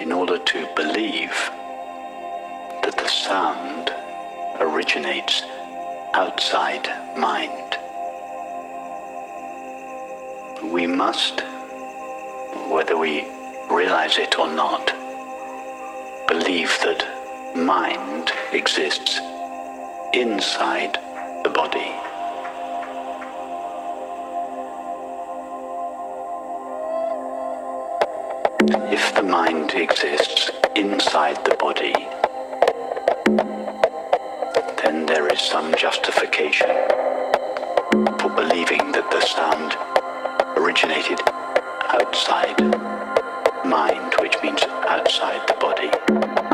in order to believe that the sound originates outside mind. We must, whether we realize it or not, believe that mind exists inside the body. Mind exists inside the body, then there is some justification for believing that the sound originated outside mind, which means outside the body.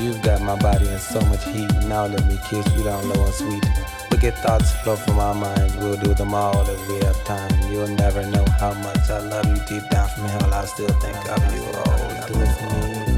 You've got my body in so much heat. Now let me kiss you down low and sweet. Wicked thoughts flow from our minds. We'll do them all if we have time. You'll never know how much I love you deep down from hell. I still think of you. Oh, do it for me.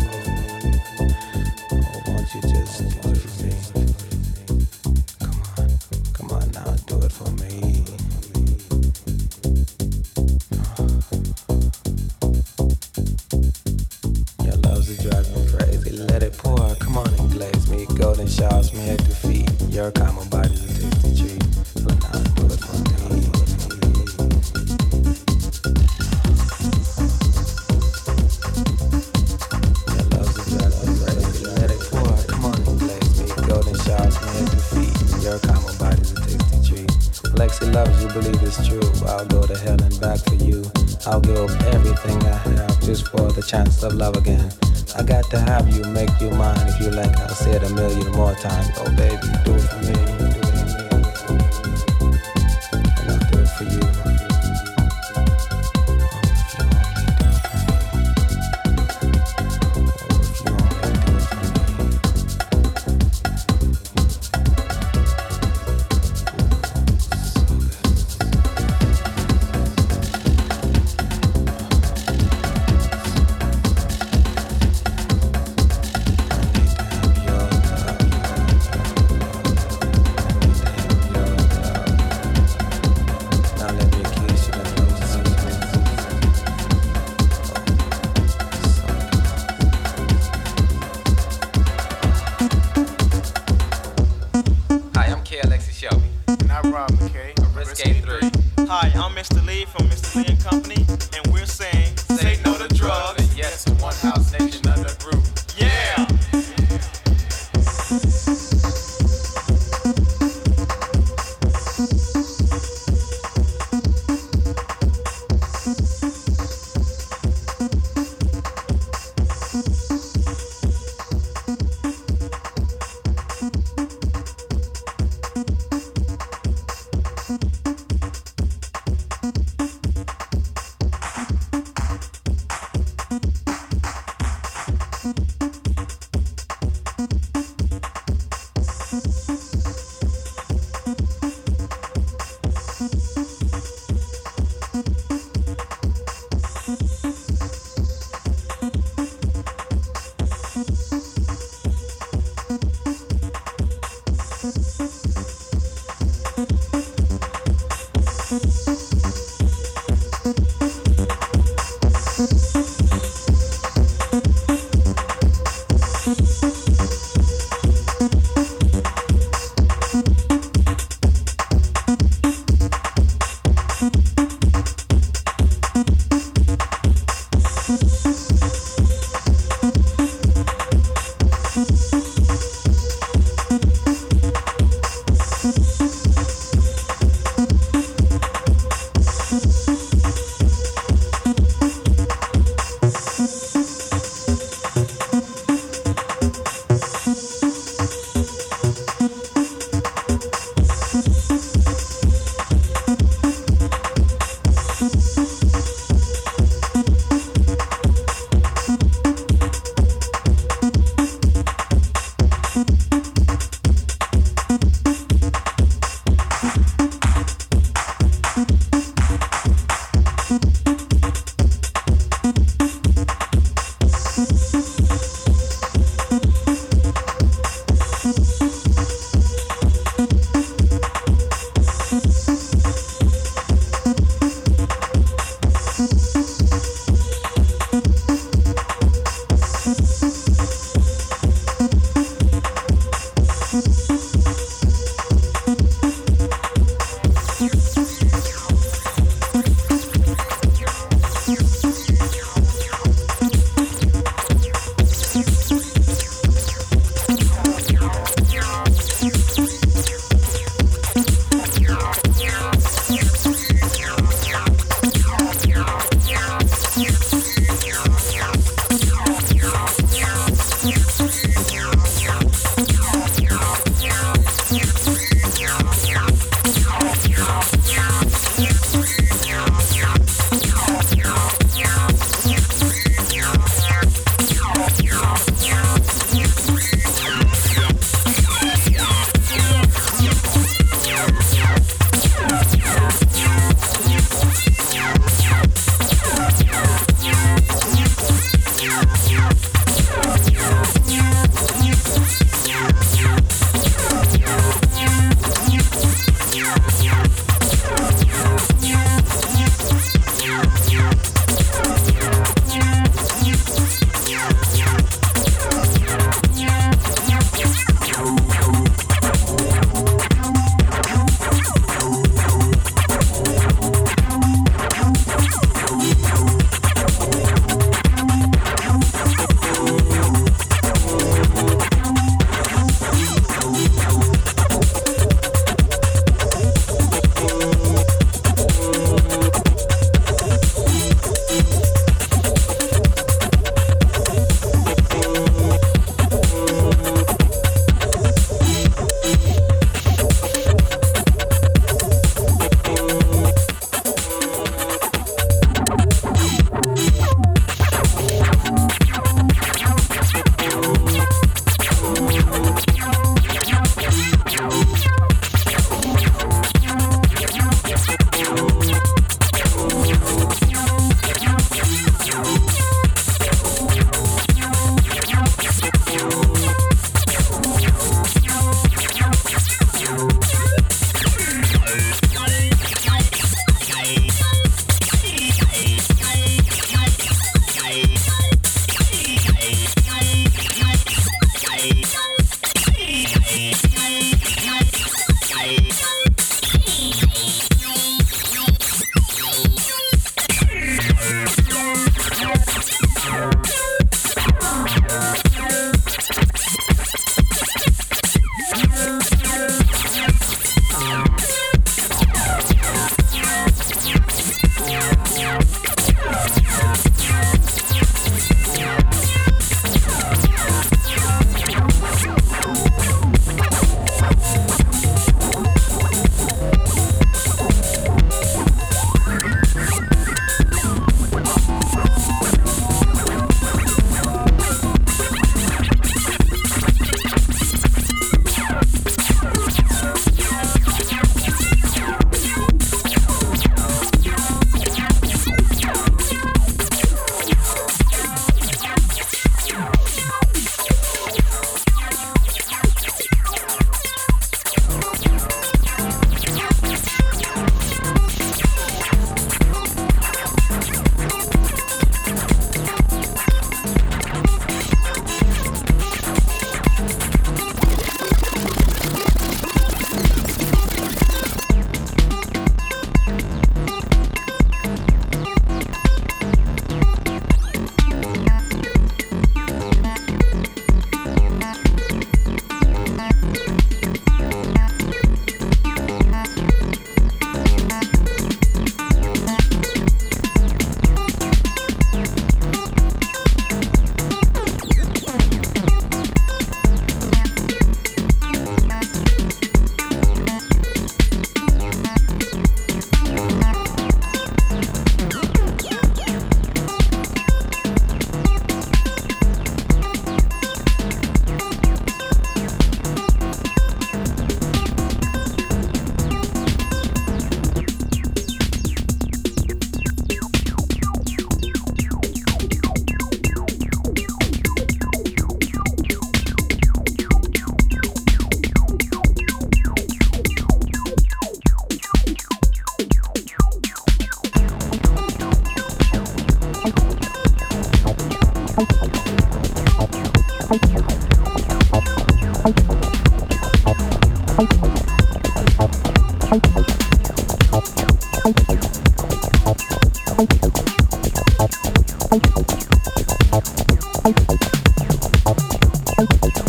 Bye.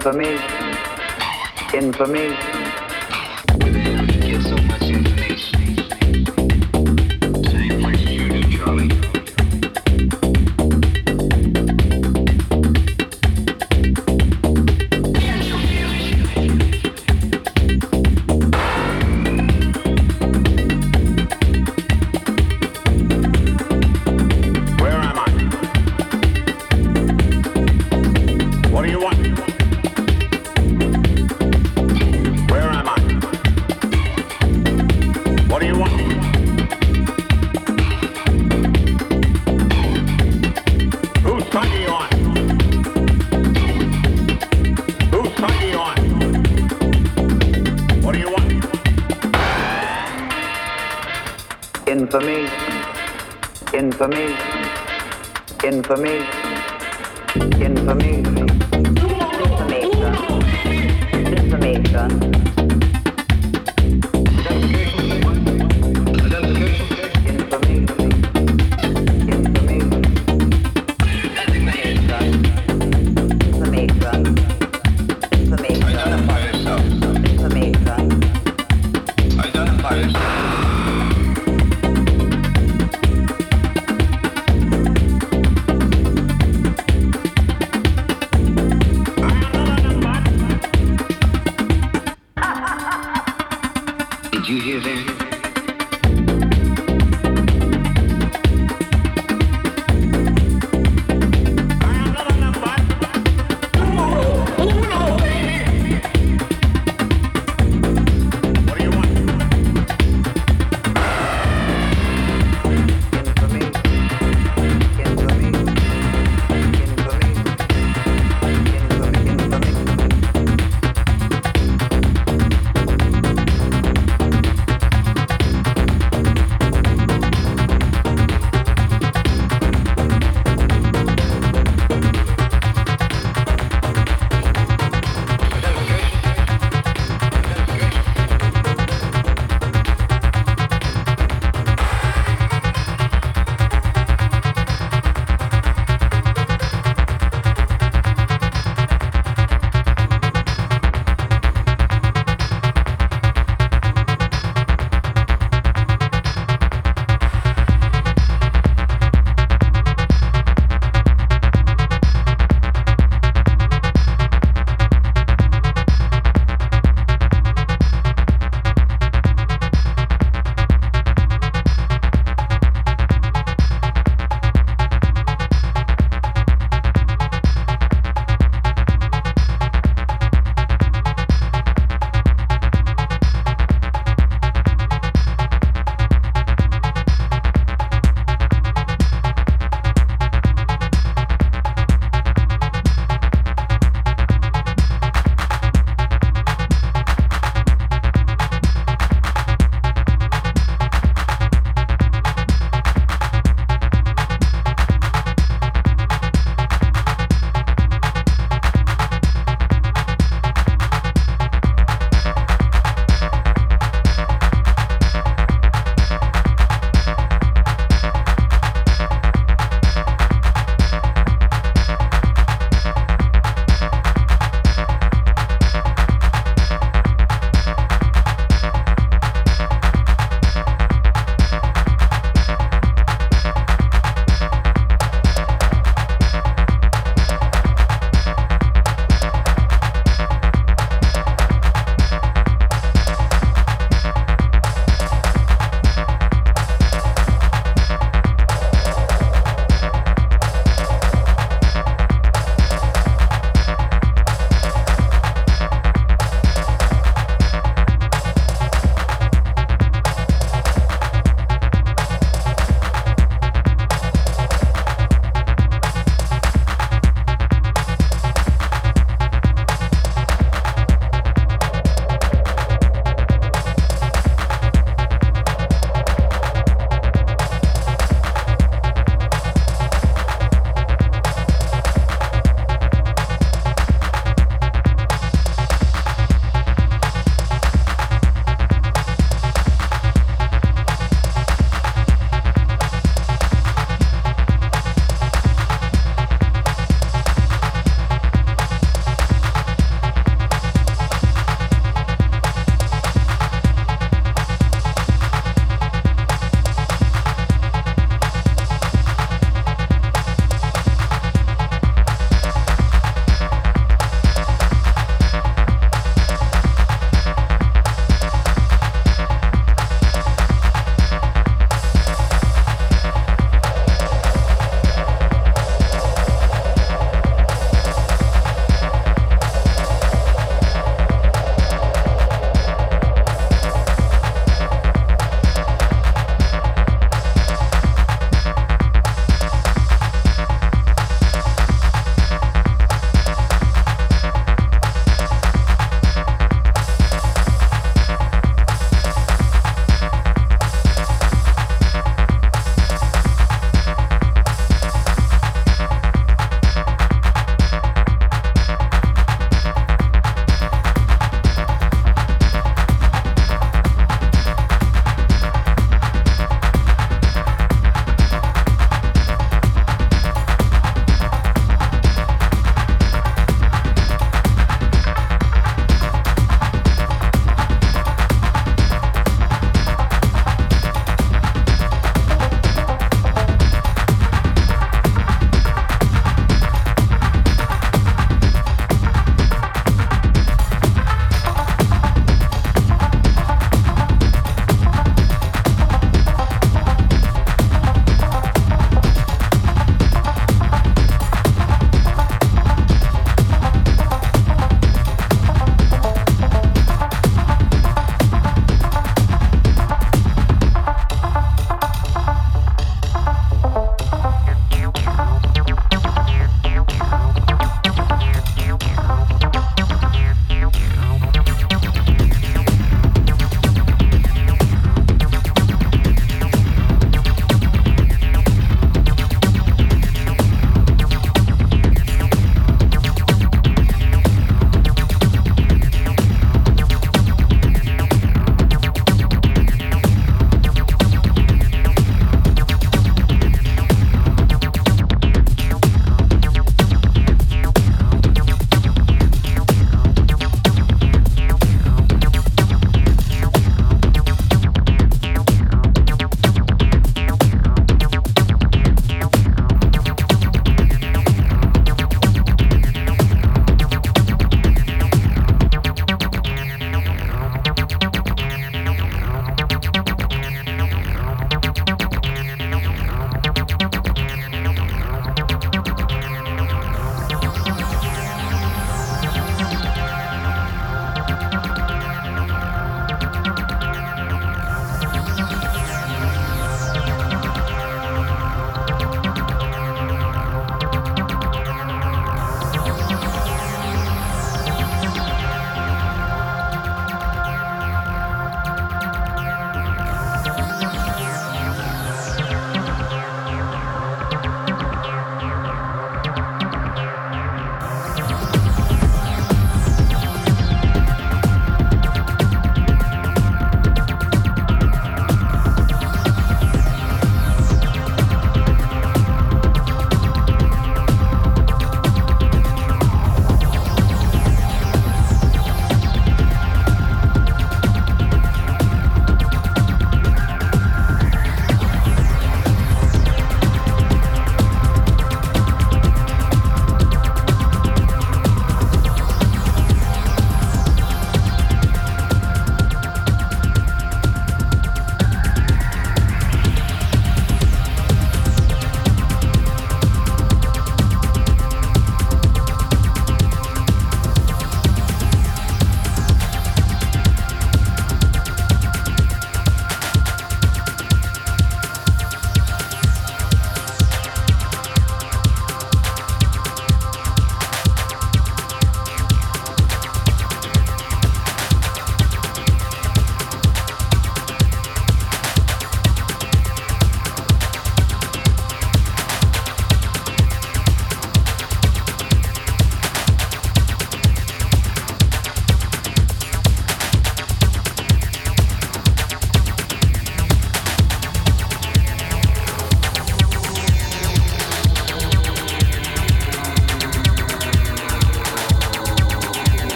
Information. Information. You hear